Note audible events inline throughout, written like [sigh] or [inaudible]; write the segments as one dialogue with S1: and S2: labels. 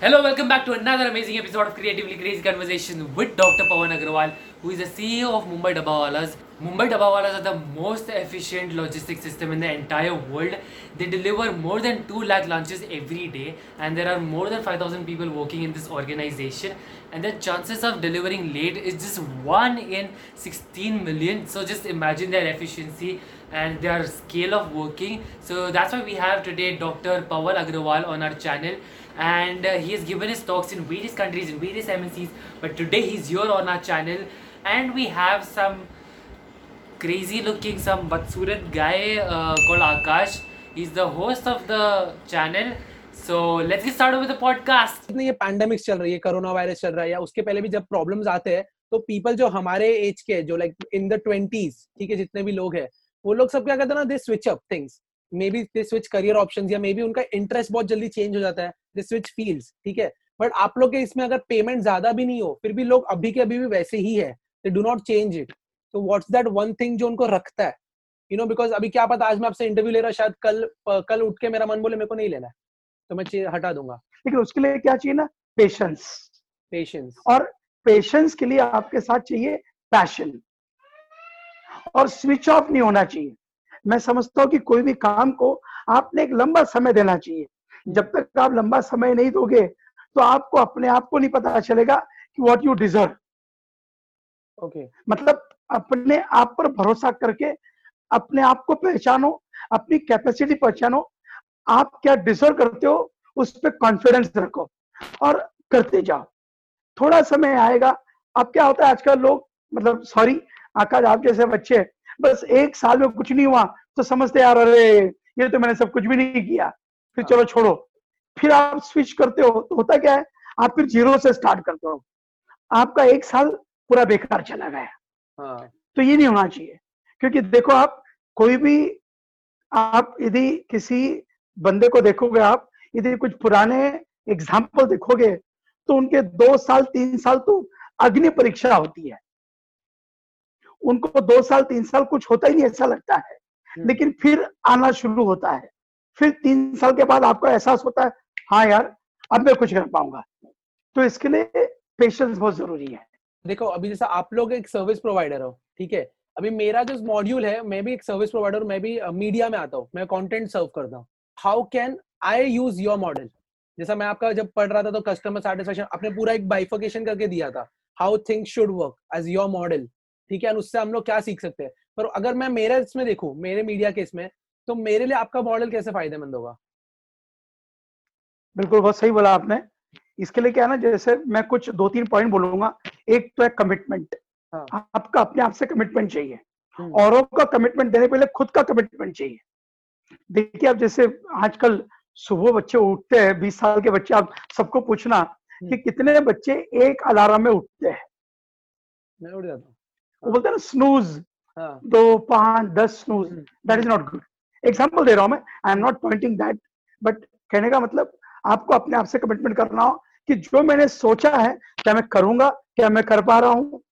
S1: Hello, welcome back to another amazing episode of Creatively Crazy Conversation with Dr. Pawan Agrawal, who is the CEO of Mumbai Dabawalas. Mumbai Dabawalas are the most efficient logistics system in the entire world. They deliver more than 2 lakh lunches every day, and there are more than 5,000 people working in this organization. And the chances of delivering late is just 1 in 16 million. So just imagine their efficiency and their scale of working. So that's why we have today Dr. Pawal Agrawal on our channel and uh, he has given his talks in various countries in various MNCs but today he's here on our channel and we have some crazy looking some Batsurat guy uh, called Akash he's the host of the channel so let's get started with the podcast
S2: जितने ये pandemics चल रही है corona virus चल रहा है या उसके पहले भी जब प्रॉब्लम्स आते हैं तो पीपल जो हमारे एज के जो लाइक इन द ट्वेंटीज ठीक है जितने भी लोग हैं वो लोग सब क्या करते हैं ना they switch up things maybe they switch career option या मे बी उनका इंटरेस्ट बहुत जल्दी चेंज हो जाता है. दे स्विच फील्ड्स ठीक है? बट आप लोग के इसमें अगर पेमेंट ज़्यादा भी नहीं हो फिर भी लोग अभी के अभी भी वैसे ही है. They do not change it तो व्हाट्स दैट वन थिंग जो उनको रखता है? यू नो बिकॉज़ अभी क्या पता आज मैं आपसे इंटरव्यू ले रहा शायद कल कल उठ के मेरा मन बोले मेरे को नहीं लेना है. तो मैं हटा दूँगा.
S3: लेकिन उसके लिए क्या चाहिए ना? पेशेंस
S2: पेशेंस
S3: और पेशेंस के लिए आपके साथ चाहिए पैशन और स्विच ऑफ़ नहीं होना चाहिए। मैं समझता हूँ कि कोई भी काम को आपने एक लंबा समय देना चाहिए। जब तक आप लंबा समय नहीं दोगे तो आपको अपने आप को नहीं पता चलेगा कि व्हाट यू डिजर्व
S2: ओके
S3: मतलब अपने आप पर भरोसा करके अपने आप को पहचानो अपनी कैपेसिटी पहचानो। आप क्या डिजर्व करते हो उस पर कॉन्फिडेंस रखो और करते जाओ। थोड़ा समय आएगा अब क्या होता है आजकल लोग मतलब सॉरी आकाश आप जैसे बच्चे बस एक साल में कुछ नहीं हुआ तो समझते यार अरे ये तो मैंने सब कुछ भी नहीं किया। फिर चलो छोड़ो। फिर आप स्विच करते हो तो होता क्या है आप फिर ज़ीरो से स्टार्ट करते हो। आपका एक साल पूरा बेकार चला गया।
S2: हाँ।
S3: तो ये नहीं होना चाहिए क्योंकि देखो आप कोई भी आप यदि किसी बंदे को देखोगे आप यदि कुछ पुराने एग्ज़ाम्पल देखोगे तो उनके दो साल तीन साल तो अग्नि परीक्षा होती है। उनको दो साल तीन साल कुछ होता ही नहीं ऐसा लगता है।
S2: हम्म।
S3: लेकिन फिर आना शुरू होता है। फिर तीन साल के बाद आपको एहसास होता है हाँ यार अब मैं कुछ कर पाऊँगा। तो इसके लिए पेशेंस बहुत ज़रूरी है।
S2: देखो अभी जैसा आप लोग एक सर्विस प्रोवाइडर हो ठीक है? अभी मेरा जो मॉड्यूल है मैं भी एक सर्विस प्रोवाइडर मैं भी मीडिया में आता हूँ मैं कंटेंट सर्व करता हूँ। How can I use your model जैसा मैं आपका जब पढ़ रहा था तो कस्टमर सेटिस्फेक्शन आपने पूरा एक बाइफिकेशन करके दिया था। How things should work as your model ठीक है उससे हम लोग क्या सीख सकते हैं? पर अगर मैं मेरे इसमें देखूँ मेरे मीडिया के इसमें तो मेरे लिए आपका मॉडल कैसे फ़ायदेमंद होगा?
S3: बिल्कुल बहुत सही बोला आपने। इसके लिए क्या है ना जैसे मैं कुछ दो तीन पॉइंट बोलूँगा। एक तो है कमिटमेंट
S2: हाँ।
S3: आपका अपने आप से कमिटमेंट चाहिए।
S2: हम्म।
S3: औरों का कमिटमेंट देने के पहले खुद का कमिटमेंट चाहिए। देखिए आप जैसे आजकल सुबह बच्चे उठते हैं बीस साल के बच्चे आप सबको पूछना कि
S2: हम्म।
S3: कितने बच्चे एक अलार्म में उठते हैं?
S2: मैं उठ जाता हूँ।
S3: वो बोलते हैं ना स्नूज
S2: हाँ।
S3: दो पाँच दस snooze. That is not good example दे रहा हूँ मैं। I am not pointing that but कहने का मतलब आपको अपने आप से कमिटमेंट करना हो कि जो मैंने सोचा है क्या मैं करूँगा क्या मैं कर पा रहा हूँ।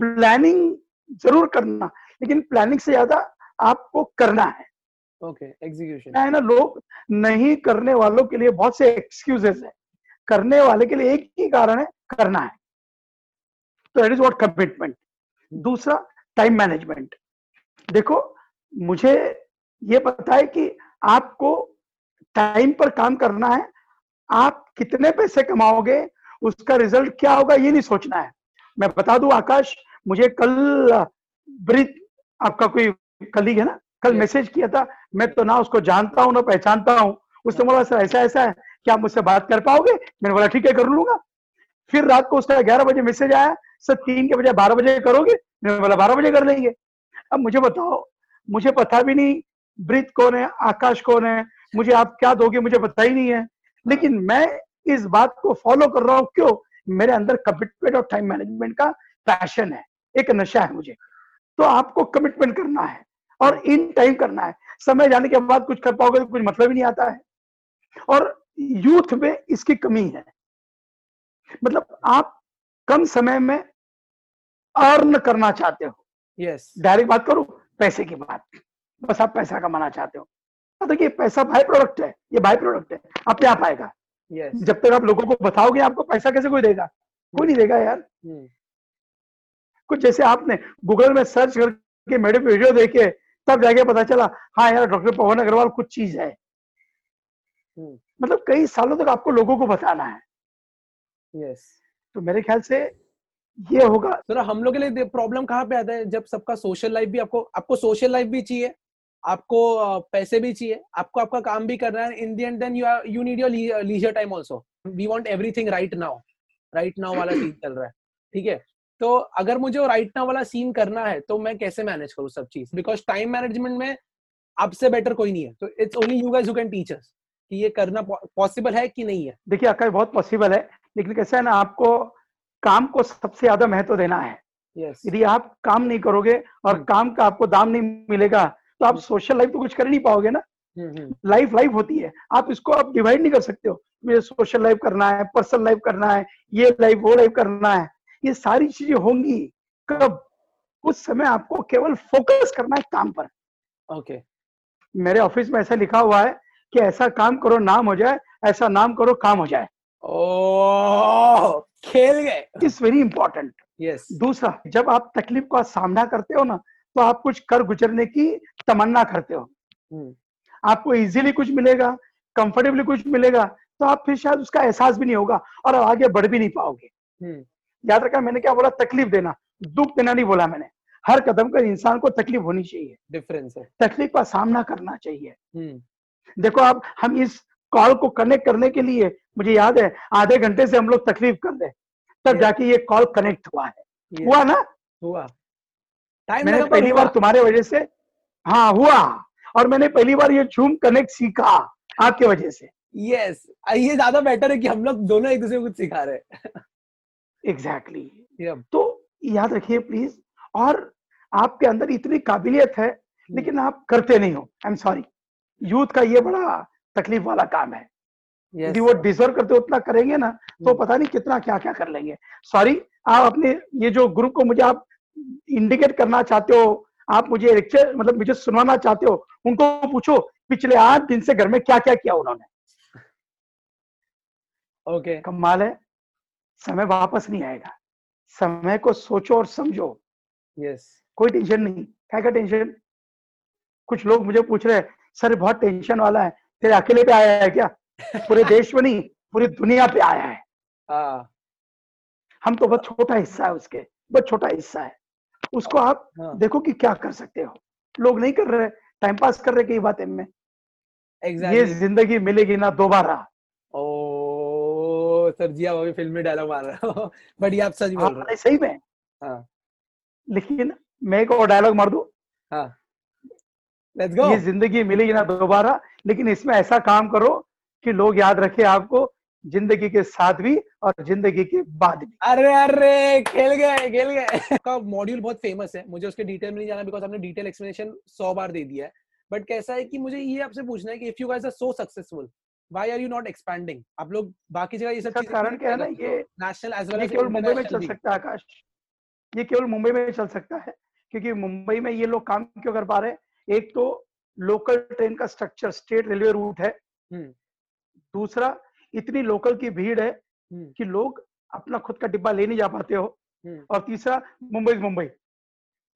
S3: प्लानिंग ज़रूर करना लेकिन प्लानिंग से ज़्यादा आपको करना है।
S2: ओके एग्जीक्यूशन
S3: है ना लोग नहीं करने वालों के लिए बहुत से एक्सक्यूजेस है। करने वाले के लिए एक ही कारण है करना है। तो दैट इज़ वॉट कमिटमेंट दूसरा टाइम मैनेजमेंट देखो मुझे ये पता है कि आपको टाइम पर काम करना है आप कितने पैसे कमाओगे उसका रिज़ल्ट क्या होगा ये नहीं सोचना है। मैं बता दूँ आकाश मुझे कल ब्रिज आपका कोई कलीग है ना कल मैसेज किया था मैं तो ना उसको जानता हूँ ना पहचानता हूँ। उसने बोला सर ऐसा ऐसा है क्या आप मुझसे बात कर पाओगे? मैंने बोला ठीक है कर लूँगा। फिर रात को उसका ग्यारह बजे मैसेज आया सर, तीन के बजाय बारह बजे करोगे? मैंने बोला, बारह बजे कर लेंगे। अब मुझे बताओ, मुझे पता भी नहीं ब्रिज कौन है, आकाश कौन है, मुझे आप क्या दोगे, मुझे पता ही नहीं है। लेकिन मैं इस बात को फॉलो कर रहा हूँ, क्यों? मेरे अंदर कमिटमेंट और टाइम मैनेजमेंट का पैशन है, एक नशा है मुझे। तो आपको कमिटमेंट करना है और इन टाइम करना है। समय जाने के बाद कुछ कर पाओगे तो कुछ मतलब ही नहीं आता है। और यूथ में इसकी कमी है। मतलब आप कम समय में अर्न करना चाहते हो।
S2: यस
S3: डायरेक्ट बात करूँ? पैसे की बात। बस आप पैसा कमाना चाहते हो। देखिए पैसा बाय प्रोडक्ट है ये बाय प्रोडक्ट है अपने आप आएगा।
S2: यस
S3: जब तक आप लोगों को बताओगे आपको पैसा कैसे कोई देगा? कोई नहीं देगा यार।
S2: हम्म,
S3: कुछ जैसे आपने गूगल में सर्च करके मेरे वीडियो देखे तब जाके पता चला हाँ यार डॉक्टर पवन अग्रवाल कुछ चीज़ है।
S2: हम्म।
S3: मतलब कई सालों तक आपको लोगों को बताना है।
S2: यस
S3: तो मेरे ख्याल से ये होगा।
S2: तो हम लोग के लिए प्रॉब्लम कहाँ पे आता है? जब सबका सोशल लाइफ भी आपको आपको सोशल लाइफ भी चाहिए आपको पैसे भी चाहिए आपको आपका काम भी करना है in the end then you are you need your leisure time also we want everything right now right now वाला सीन चल रहा है। ठीक है? तो अगर मुझे राइट नाउ वाला सीन करना है तो मैं कैसे मैनेज करूँ सब चीज़? बिकॉज़ टाइम मैनेजमेंट में आपसे बेटर कोई नहीं है। तो it's only you guys who can teach us कि ये करना पॉसिबल है कि नहीं है।
S3: देखिए आकाश बहुत पॉसिबल है लेकिन कैसा है ना आपको काम को सबसे ज़्यादा महत्व देना है।
S2: यस
S3: यदि आप काम नहीं करोगे और
S2: हम्म।
S3: काम का आपको दाम नहीं मिलेगा तो आप सोशल लाइफ तो कुछ कर ही नहीं पाओगे ना। लाइफ लाइफ होती है। आप इसको आप डिवाइड नहीं कर सकते हो। मुझे सोशल लाइफ करना है पर्सनल लाइफ करना है ये लाइफ वो लाइफ करना है। ये सारी चीज़ें होंगी। कब? उस समय आपको केवल फोकस करना है काम पर।
S2: Okay okay.
S3: मेरे ऑफ़िस में ऐसा लिखा हुआ है कि ऐसा काम करो नाम हो जाए ऐसा नाम करो काम हो जाए।
S2: ओ खेल गए।
S3: इट्स वेरी इंपॉर्टेंट
S2: यस
S3: दूसरा जब आप तकलीफ़ का सामना करते हो ना तो आप कुछ कर गुजरने की तमन्ना करते हो।
S2: हम्म।
S3: आपको इजीली कुछ मिलेगा कंफर्टेबली कुछ मिलेगा तो आप फिर शायद उसका एहसास भी नहीं होगा और आप आगे बढ़ भी नहीं पाओगे।
S2: हम्म,
S3: याद रखा मैंने क्या बोला? तकलीफ़ देना। दुख देना नहीं बोला मैंने। हर कदम का इंसान को तकलीफ़ होनी चाहिए।
S2: डिफरेंस है।
S3: तकलीफ़ का सामना करना चाहिए।
S2: हम्म।
S3: देखो आप हम इस कॉल को कनेक्ट करने के लिए मुझे याद है आधे घंटे से हम लोग तकलीफ़ कर रहे तब जाके ये कॉल कनेक्ट हुआ है। हुआ ना?
S2: हुआ। टाइम
S3: मैंने पहली बार तुम्हारे वजह से हाँ हुआ। और मैंने पहली बार ये झूम कनेक्ट सीखा आपके वजह से।
S2: यस ये ज़्यादा बेटर है कि हम लोग दोनों एक दूसरे को कुछ सिखा रहे हैं।
S3: Exactly
S2: Yeah.
S3: तो याद रखिए प्लीज़ और आपके अंदर इतनी काबिलियत है लेकिन आप करते नहीं हो। आई एम सॉरी यूथ का ये बड़ा तकलीफ़ वाला काम है।
S2: Yes.
S3: यदि वो डिजर्व करते उतना करेंगे ना तो
S2: हम्म।
S3: पता नहीं कितना क्या क्या कर लेंगे। सॉरी आप अपने ये जो ग्रुप को मुझे आप इंडिकेट करना चाहते हो आप मुझे लेक्चर मतलब मुझे सुनाना चाहते हो उनको पूछो पिछले आठ दिन से घर में क्या क्या किया उन्होंने।
S2: Okay okay.
S3: कमाल है। समय वापस नहीं आएगा। समय को सोचो और समझो।
S2: Yes yes.
S3: कोई टेंशन नहीं। क्या क्या टेंशन कुछ लोग मुझे पूछ रहे हैं सर बहुत टेंशन वाला है। तेरे अकेले पे आया है क्या? [laughs] पूरे देश में नहीं पूरी दुनिया पे आया है।
S2: हाँ।
S3: हम तो बहुत छोटा हिस्सा है उसके बहुत छोटा हिस्सा है। उसको आप
S2: हाँ।
S3: देखो कि क्या कर सकते हो। लोग नहीं कर रहे टाइम पास कर रहे कई बातें में। ये ज़िंदगी मिलेगी ना दोबारा।
S2: ओ सर जी आप अभी फिल्मी डायलॉग मार रहे हो। [laughs] बट आप सच बोल
S3: हाँ,
S2: रहे
S3: नहीं, सही में।
S2: हाँ।
S3: लेकिन मैं एक और डायलॉग मार दू?
S2: हो। लेट्स गो
S3: ये ज़िंदगी मिलेगी ना दोबारा लेकिन इसमें ऐसा काम करो कि लोग याद रखे आपको ज़िंदगी के साथ भी और ज़िंदगी के बाद भी।
S2: अरे अरे खेल गए खेल गए। का मॉड्यूल बहुत फ़ेमस है। मुझे उसके डिटेल में नहीं जाना बिकॉज़ आपने डिटेल एक्सप्लेनेशन सौ बार दे दिया है। बट कैसा है कि मुझे ये आपसे पूछना है कि if you guys are so successful why are you not expanding आप लोग बाकी जगह ये सब
S3: कारण क्या है ना ये
S2: नेशनल एज वेल एज
S3: केवल मुंबई में चल सकता है आकाश। ये केवल मुंबई में चल सकता है क्योंकि मुंबई में ये लोग काम क्यों कर पा रहे हैं? एक तो लोकल ट्रेन का स्ट्रक्चर स्टेट रेलवे रूट है।
S2: हम्म।
S3: दूसरा इतनी लोकल की भीड़ है
S2: हम्म।
S3: कि लोग अपना खुद का डिब्बा ले नहीं जा पाते हो।
S2: हम्म।
S3: और तीसरा Mumbai Mumbai.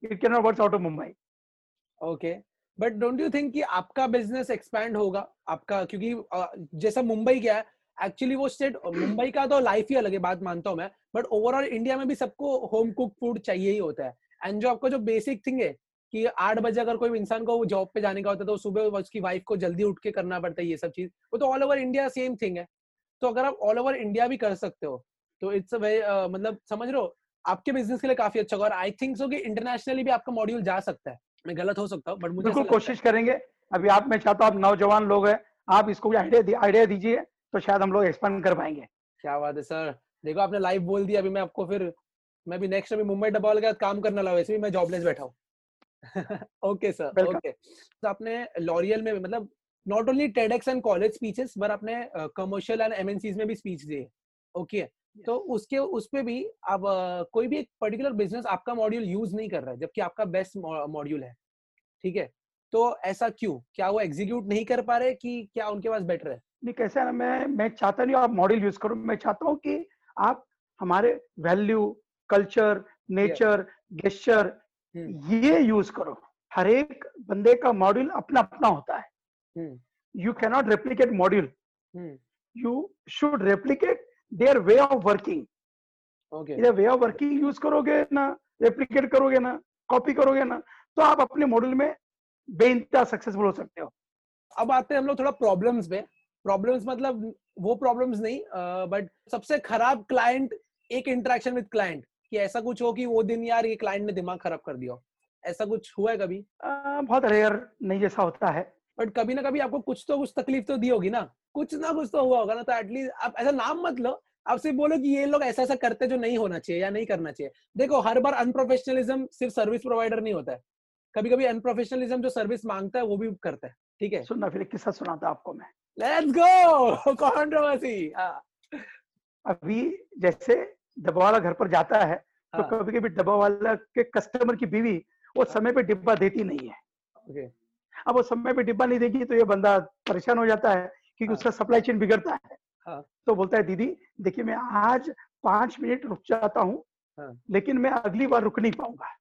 S3: It can not work out of Mumbai.
S2: Okay but don't you think कि आपका बिज़नेस एक्सपैंड होगा? आपका क्योंकि जैसा मुंबई क्या है एक्चुअली वो स्टेट मुंबई का तो लाइफ ही अलग है बात मानता हूँ मैं। बट ओवरऑल इंडिया में भी सबको होम कुक फ़ूड चाहिए ही होता है। एंड जो आपका जो बेसिक थिंग है कि आठ बजे अगर कोई इंसान को जॉब पे जाने का होता है तो सुबह उसकी वाइफ को जल्दी उठ के करना पड़ता है ये सब चीज़। वो तो all over India same thing है। तो अगर आप ऑल ओवर इंडिया भी कर सकते हो तो इट्स मतलब समझ रहे हो आपके बिज़नेस के लिए काफ़ी अच्छा होगा। और आई थिंक सो कि इंटरनेशनली भी आपका मॉड्यूल जा सकता है। मैं गलत हो सकता हूँ बट मुझे
S3: बिल्कुल। कोशिश करेंगे। अभी आप मैं चाहता हूँ आप नौजवान लोग हैं आप इसको आइडिया आइडिया दीजिए तो शायद हम लोग एक्सपेंड कर पाएँगे।
S2: क्या बात है सर। देखो आपने लाइव बोल दिया अभी मैं आपको फिर मैं भी नेक्स्ट अभी मुंबई डब्बा वाले काम करने लगा वैसे भी मैं जॉबलेस बैठा हूँ। ओके सर ओके तो आपने लॉरियल में मतलब not only TEDx and college speeches पर आपने कमर्शियल एंड एमएनसीज में भी स्पीच दी है ओके तो उसके उस पे भी आप कोई भी एक पर्टिकुलर बिज़नेस आपका मॉड्यूल यूज़ नहीं कर रहा है जबकि आपका बेस्ट मॉड्यूल है ठीक है? तो ऐसा क्यों? क्या वो एग्जीक्यूट नहीं कर पा रहे कि क्या उनके पास बेटर है?
S3: नहीं कैसा ना मैं मैं चाहता नहीं आप मॉडल यूज़ करो मैं चाहता हूँ कि आप हमारे वैल्यू कल्चर नेचर गेस्चर। ये यूज़ करो। हर एक बंदे का मॉड्यूल अपना अपना होता है।
S2: हम्म।
S3: You cannot replicate module
S2: hmm,
S3: you should replicate their way of working
S2: okay
S3: way of working use करोगे ना रेप्लीकेट करोगे ना कॉपी करोगे ना तो आप अपने मॉडल में बेइंतहा सक्सेसफुल हो सकते हो।
S2: अब आते हैं हम लोग थोड़ा प्रॉब्लम्स पे प्रॉब्लम्स मतलब वो प्रॉब्लम्स नहीं बट सबसे खराब क्लाइंट एक इंटरेक्शन विद क्लाइंट कि ऐसा कुछ हो कि वो दिन यार ये क्लाइंट ने दिमाग खराब कर दिया ऐसा कुछ हुआ है कभी?
S3: आ, बहुत रेयर नहीं जैसा होता है।
S2: बट कभी ना कभी आपको कुछ तो कुछ तकलीफ़ तो दी होगी ना। कुछ ना कुछ तो हुआ होगा ना तो एटलीस्ट आप ऐसा नाम मत लो। आप सिर्फ़ बोलो कि ये लोग ऐसा ऐसा करते हैं जो नहीं होना चाहिए या नहीं करना चाहिए। देखो हर बार अनप्रोफेशनलिज्म सिर्फ़ सर्विस प्रोवाइडर नहीं होता है। कभी कभी अनप्रोफेशनलिज्म जो सर्विस माँगता है वो भी करता है। ठीक है?
S3: सुनना फिर एक किस्सा सुनाता आपको मैं।
S2: लेट्स गो कंट्रोवर्सी
S3: अभी जैसे डब्बा वाला घर पर जाता है तो
S2: हाँ।
S3: कभी कभी डब्बा वाला के कस्टमर की बीवी वो समय पे डिब्बा देती नहीं है अब वो समय पे डिब्बा नहीं देगी तो ये बंदा परेशान हो जाता है क्योंकि
S2: हाँ।
S3: उसका सप्लाई चेन बिगड़ता है
S2: हाँ।
S3: तो बोलता है दीदी देखिए मैं आज पाँच मिनट रुक जाता हूँ
S2: हाँ।
S3: लेकिन मैं अगली बार रुक नहीं पाऊँगा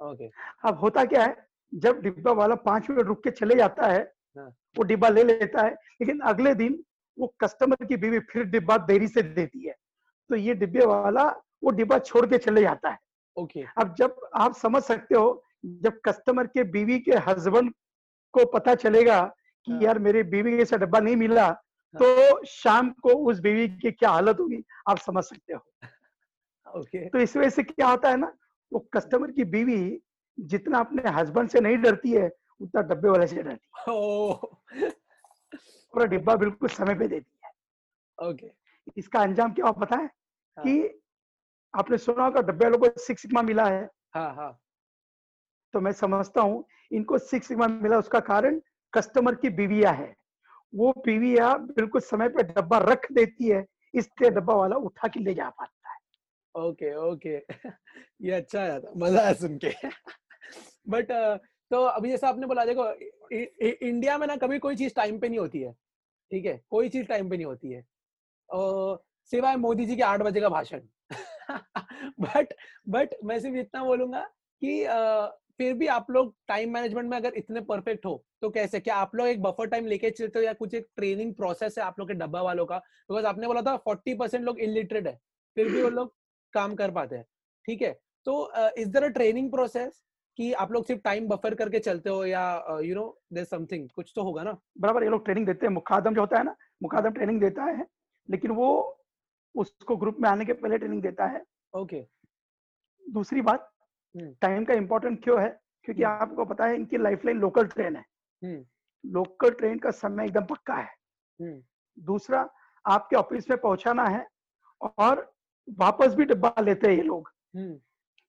S2: ओके
S3: अब होता क्या है जब डिब्बा वाला पाँच मिनट रुक के चले जाता है
S2: हाँ।
S3: वो डिब्बा ले लेता है लेकिन अगले दिन वो कस्टमर की बीवी फिर डिब्बा देरी से देती है तो ये डिब्बे वाला वो डिब्बा छोड़ के चले जाता है।
S2: ओके। okay.
S3: अब जब आप समझ सकते हो जब कस्टमर के बीवी के हस्बैंड को पता चलेगा कि
S2: हाँ।
S3: यार मेरी बीवी के साथ डब्बा नहीं मिला तो शाम को उस बीवी की क्या हालत होगी आप समझ सकते हो। [laughs]
S2: ओके। okay.
S3: तो इस वजह से क्या होता है ना वो कस्टमर की बीवी जितना अपने हस्बैंड से नहीं डरती है उतना डब्बे वाले से डरती है। [laughs] पूरा डिब्बा बिल्कुल समय पे देती है।
S2: ओके।
S3: इसका अंजाम क्या पता है?
S2: हाँ।
S3: कि आपने सुना होगा डब्बे वालों को सिक्स सिग्मा मिला है।
S2: हाँ हाँ।
S3: तो मैं समझता हूँ इनको सिक्स सिग्मा मिला उसका कारण कस्टमर की बीविया है। वो बीविया बिल्कुल समय पर डब्बा रख देती है इसलिए डब्बा वाला उठा के ले जा पाता है।
S2: Okay okay. [laughs] ये अच्छा आया था मज़ा आया सुन के। [laughs] बट तो अभी जैसा आपने बोला देखो इ, इ, इंडिया में ना कभी कोई चीज़ टाइम पे नहीं होती है ठीक है? कोई चीज़ टाइम पे नहीं होती है। सिवाय मोदी जी के आठ बजे का भाषण। [laughs] बट बट मैं सिर्फ़ इतना बोलूँगा कि फिर भी आप लोग टाइम मैनेजमेंट में अगर इतने परफेक्ट हो तो कैसे? क्या आप लोग एक बफर टाइम लेके चलते हो या कुछ एक ट्रेनिंग प्रोसेस है आप लोग के डब्बा वालों का? बिकॉज़ आपने बोला था फोर्टी परसेंट लोग इलिटरेट है, फिर भी वो लोग काम कर पाते हैं। ठीक है? तो is there a training process कि आप लोग सिर्फ़ टाइम बफर करके चलते हो या यू नो देयर समथिंग कुछ तो होगा ना?
S3: बराबर, ये लोग ट्रेनिंग देते हैं। मुखादम जो होता है ना, मुखादम ट्रेनिंग देता है। लेकिन वो उसको ग्रुप में आने के पहले ट्रेनिंग देता है।
S2: ओके।
S3: दूसरी बात
S2: हम्म।
S3: टाइम का इम्पोर्टेंट क्यों है? क्योंकि
S2: हम्म।
S3: आपको पता है इनकी लाइफलाइन लोकल ट्रेन है।
S2: हम्म।
S3: लोकल ट्रेन का समय एकदम पक्का है। दूसरा आपके ऑफ़िस में पहुंचाना है और वापस भी डिब्बा लेते हैं ये लोग।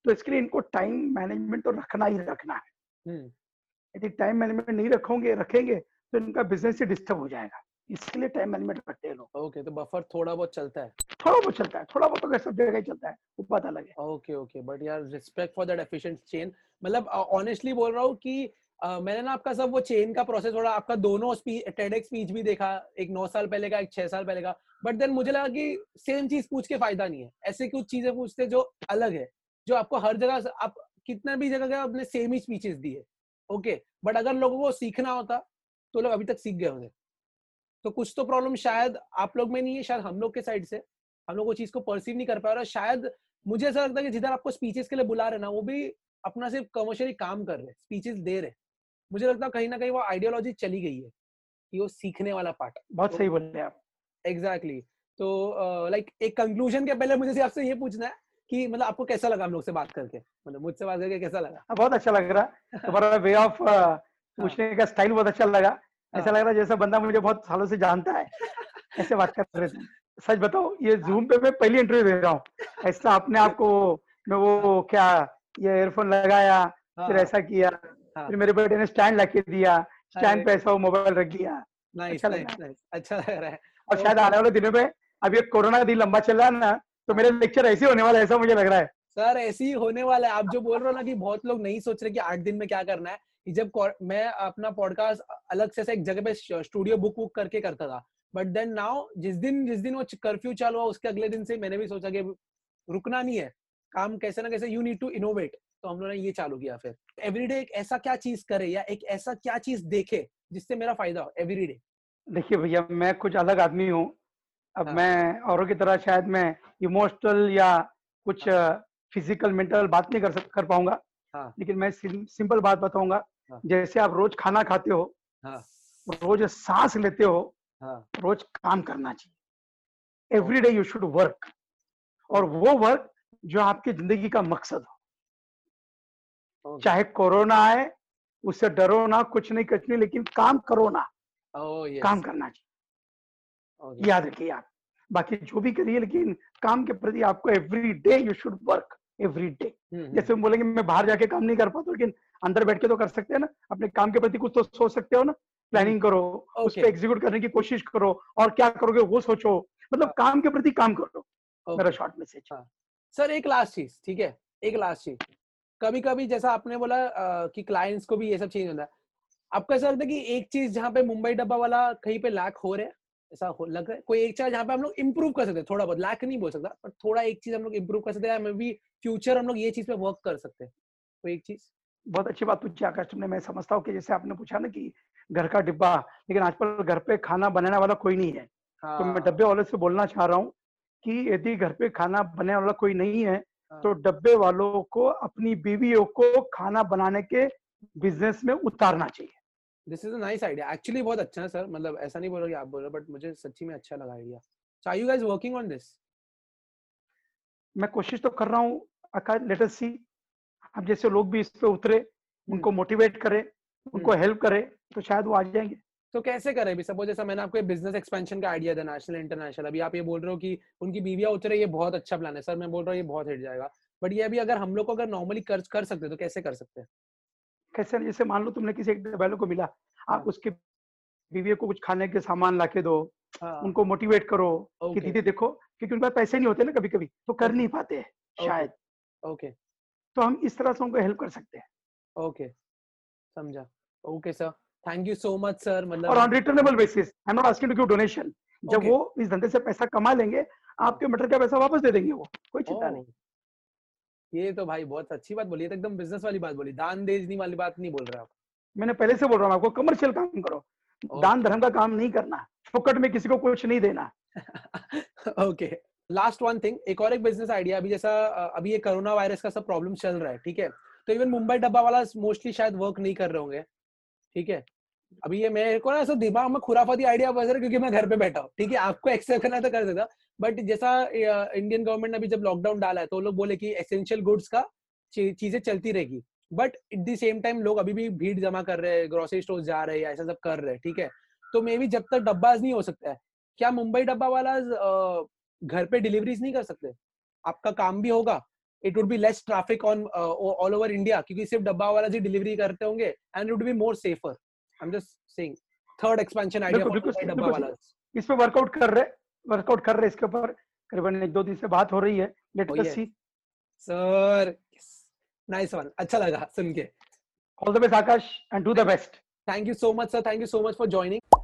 S3: तो इसके लिए इनको टाइम मैनेजमेंट तो रखना ही रखना है। यदि टाइम मैनेजमेंट नहीं रखोगे रखेंगे तो इनका बिज़नेस ही डिस्टर्ब हो जाएगा। इसके लिए टाइम मैनेजमेंट रखते हैं लोग।
S2: ओके तो बफर थोड़ा बहुत चलता है।
S3: थोड़ा बहुत चलता है थोड़ा बहुत तो सब जगह ही चलता है वो बात अलग है
S2: ओके ओके बट यार respect for that efficient chain मतलब ऑनेस्टली बोल रहा हूँ कि अ, मैंने ना आपका सब वो चेन का प्रोसेस थोड़ा आपका दोनों टेडेक्स स्पीच भी देखा एक नौ साल पहले का एक छह साल पहले का बट देन मुझे लगा कि सेम चीज़ पूछ के फ़ायदा नहीं है। ऐसे कुछ चीज़ें पूछते जो अलग है जो आपको हर जगह आप कितना भी जगह गए आपने सेम ही स्पीचेस दी है ओके बट अगर लोगों को सीखना होता तो लोग अभी तक सीख गए होंगे। तो कुछ तो प्रॉब्लम शायद आप लोग में नहीं है शायद हम लोग के साइड से। हम लोग वो चीज़ को परसीव नहीं कर पा रहे और शायद मुझे ऐसा लगता है कि जिधर आपको स्पीचेस के लिए बुला रहे ना वो भी अपना सिर्फ़ कमर्शियली काम कर रहे स्पीचेस दे रहे मुझे लगता है कहीं ना कहीं वो आइडियोलॉजी चली गई है कि वो सीखने वाला पार्ट
S3: बहुत तो, सही बोल रहे हैं आप।
S2: एग्जैक्टली तो लाइक एक कंक्लूजन के पहले मुझे आपसे ये पूछना है कि मतलब आपको कैसा लगा हम लोग से बात करके? मतलब मुझसे बात करके कैसा लगा?
S3: हाँ, बहुत अच्छा लग रहा। है [laughs] तुम्हारा वे ऑफ़ पूछने का स्टाइल बहुत अच्छा लगा। ऐसा लग रहा है जैसा बंदा मुझे बहुत सालों से जानता है। [laughs] ऐसे बात कर रहे थे। सच बताओ ये जूम पे मैं पहली इंटरव्यू दे रहा हूँ। ऐसा अपने आप को मैं वो क्या ये एयरफोन लगाया फिर
S2: हाँ,
S3: ऐसा किया
S2: हाँ।
S3: फिर मेरे बेटे ने स्टैंड ला के दिया स्टैंड पे ऐसा वो मोबाइल रख दिया। अच्छा लग।
S2: अच्छा लग रहा है।
S3: और शायद आने वाले दिनों में अब ये कोरोना का दिन लंबा चल रहा है ना तो मेरे लेक्चर ऐसे होने वाला है ऐसा मुझे लग रहा है।
S2: सर ऐसे ही होने वाला है। आप जो बोल रहे हो ना कि बहुत लोग नहीं सोच रहे कि आठ दिन में क्या करना है जब मैं अपना पॉडकास्ट अलग से एक जगह पे स्टूडियो बुक बुक करके करता था। बट देन नाउ जिस दिन जिस दिन वो कर्फ्यू चालू हुआ उसके अगले दिन से मैंने भी सोचा कि रुकना नहीं है। काम कैसे ना कैसे यू नीड टू इनोवेट तो हम लोगों ने ये चालू किया फिर। एवरीडे एक ऐसा क्या चीज़ करे या एक ऐसा क्या चीज़ देखे जिससे मेरा फ़ायदा हो एवरीडे
S3: देखिए भैया मैं कुछ अलग आदमी हूँ। अब
S2: हाँ।
S3: मैं औरों की तरह शायद मैं इमोशनल या कुछ फ़िज़िकल मेंटल बात नहीं कर सक कर पाऊँगा।
S2: हाँ।
S3: लेकिन मैं सिंपल बात बताऊँगा।
S2: हाँ।
S3: जैसे आप रोज खाना खाते हो
S2: हाँ।
S3: रोज सांस लेते हो
S2: हाँ।
S3: रोज काम करना चाहिए। Every day you should work और वो वर्क जो आपकी ज़िंदगी का मकसद हो। चाहे कोरोना आए उससे डरो ना कुछ नहीं कुछ नहीं लेकिन काम करो ना। काम करना चाहिए। याद रखिए आप। बाकी जो भी करिए लेकिन काम के प्रति आपको every day you should work every day जैसे हम बोलेंगे मैं बाहर जाके काम नहीं कर पाता लेकिन अंदर बैठ के तो कर सकते हैं ना अपने काम के प्रति कुछ तो सोच सकते हो ना प्लानिंग करो उस
S2: Okay.
S3: पर एग्जीक्यूट करने की कोशिश करो और क्या करोगे वो सोचो मतलब
S2: हाँ।
S3: काम के प्रति काम करो
S2: okay.
S3: मेरा शॉर्ट मैसेज
S2: सर एक लास्ट चीज़ ठीक है? एक लास्ट चीज़। कभी कभी जैसा आपने बोला अ, कि क्लाइंट्स को भी ये सब चीज़ होता है आपको ऐसा लगता है कि एक चीज़ जहाँ पे मुंबई डब्बा वाला कहीं पे लैक हो रहा है ऐसा हो लग रहा है? कोई एक चीज़ जहाँ पे हम लोग इम्प्रूव कर सकते हैं थोड़ा बहुत लैक नहीं बोल सकता पर थोड़ा एक चीज़ हम लोग इम्प्रूव कर सकते हैं मे बी फ्यूचर हम लोग ये चीज़ पे वर्क कर सकते हैं। कोई एक चीज़?
S3: बहुत अच्छी बात पूछी आकाश तुमने मैं समझता हूँ कि जैसे आपने पूछा ना कि घर का डिब्बा लेकिन आजकल घर पे खाना बनाने वाला कोई नहीं है। तो मैं
S2: हाँ।
S3: डब्बे वाले से बोलना चाह रहा हूँ कि यदि घर पे खाना बनाने वाला कोई नहीं है
S2: हाँ।
S3: तो डब्बे वालों को अपनी बीवियों को खाना बनाने के बिज़नेस में उतारना चाहिए।
S2: This is a nice idea actually बहुत अच्छा है सर मतलब ऐसा नहीं बोल रहा कि आप बोल रहे बट मुझे सच्ची में अच्छा लगा idea so are you guys working on this
S3: मैं कोशिश तो कर रहा हूँ लेट अस सी अब जैसे लोग भी इस पे उतरे उनको मोटिवेट करें उनको हेल्प करें तो शायद वो आ जाएँगे।
S2: तो कैसे करें? अभी सपोज़ जैसा मैंने आपको बिज़नेस एक्सपेंशन का आइडिया दिया नेशनल इंटरनेशनल अभी आप ये बोल रहे हो कि उनकी बीवियाँ उतरे ये बहुत अच्छा प्लान है। सर मैं बोल रहा हूँ ये बहुत हिट जाएगा। बट ये अभी अगर हम लोग को अगर नॉर्मली कर कर सकते तो कैसे कर सकते हैं?
S3: कैसे जैसे मान लो तुमने किसी एक डब्बे को मिला
S2: हाँ।
S3: आप उसके बीवियों को कुछ खाने के सामान ला के दो
S2: हाँ।
S3: उनको मोटिवेट करो कि दीदी देखो क्योंकि उनके पास पैसे नहीं होते ना कभी कभी तो कर नहीं पाते हैं शायद।
S2: ओके
S3: तो हम इस तरह से उनको हेल्प कर सकते हैं।
S2: ओके समझा। Okay sir thank you so much sir मतलब और
S3: on returnable basis I am not asking to give donation जब
S2: Okay.
S3: वो इस धंधे से पैसा कमा लेंगे आपके मटर का पैसा वापस दे देंगे वो। कोई चिंता नहीं।
S2: ये तो भाई बहुत अच्छी बात बोली तो एकदम बिज़नेस वाली बात बोली। दान देजनी वाली बात नहीं बोल रहा आप।
S3: मैंने पहले से बोल रहा हूँ आपको कमर्शियल काम करो। दान धर्म का काम नहीं करना। फुकट में किसी को कुछ नहीं देना। [laughs]
S2: ओके लास्ट वन थिंग एक और एक बिज़नेस आइडिया अभी जैसा अभी ये कोरोना वायरस का सब प्रॉब्लम चल रहा है, ठीक है? तो इवन मुंबई डब्बा वाला मोस्टली शायद वर्क नहीं कर रहे होंगे, ठीक है? अभी ये मेरे को ना ऐसा दिमाग में खुराफाती आइडिया बज रहा क्योंकि मैं घर पे बैठा हूँ, ठीक है? आपको एक्सेप्ट करना तो कर देता बट जैसा इंडियन गवर्नमेंट ने अभी जब लॉकडाउन डाला है तो लोग बोले कि एसेंशियल गुड्स का चीज़ें चलती रहेगी but at the same time लोग अभी भी भीड़ जमा कर रहे हैं ग्रोसरी स्टोर जा रहे हैं ऐसा सब कर रहे हैं, ठीक है? तो मे बी जब तक डब्बाज नहीं हो सकता है, क्या मुंबई डब्बा वाला घर पे डिलीवरीज नहीं कर सकते। आपका काम भी होगा। It would be less traffic on all over India क्योंकि सिर्फ़ डब्बा वाला जी डिलीवरी करते होंगे and it would be more safer I am just saying third expansion idea dabbawala.
S3: इस पे वर्कआउट कर रहे वर्कआउट कर रहे इसके ऊपर। करीबन एक दो दिन से बात हो रही है। Let us see
S2: sir nice one अच्छा लगा सुन के।
S3: All the best Akash and do the best
S2: thank you so much sir thank you so much for joining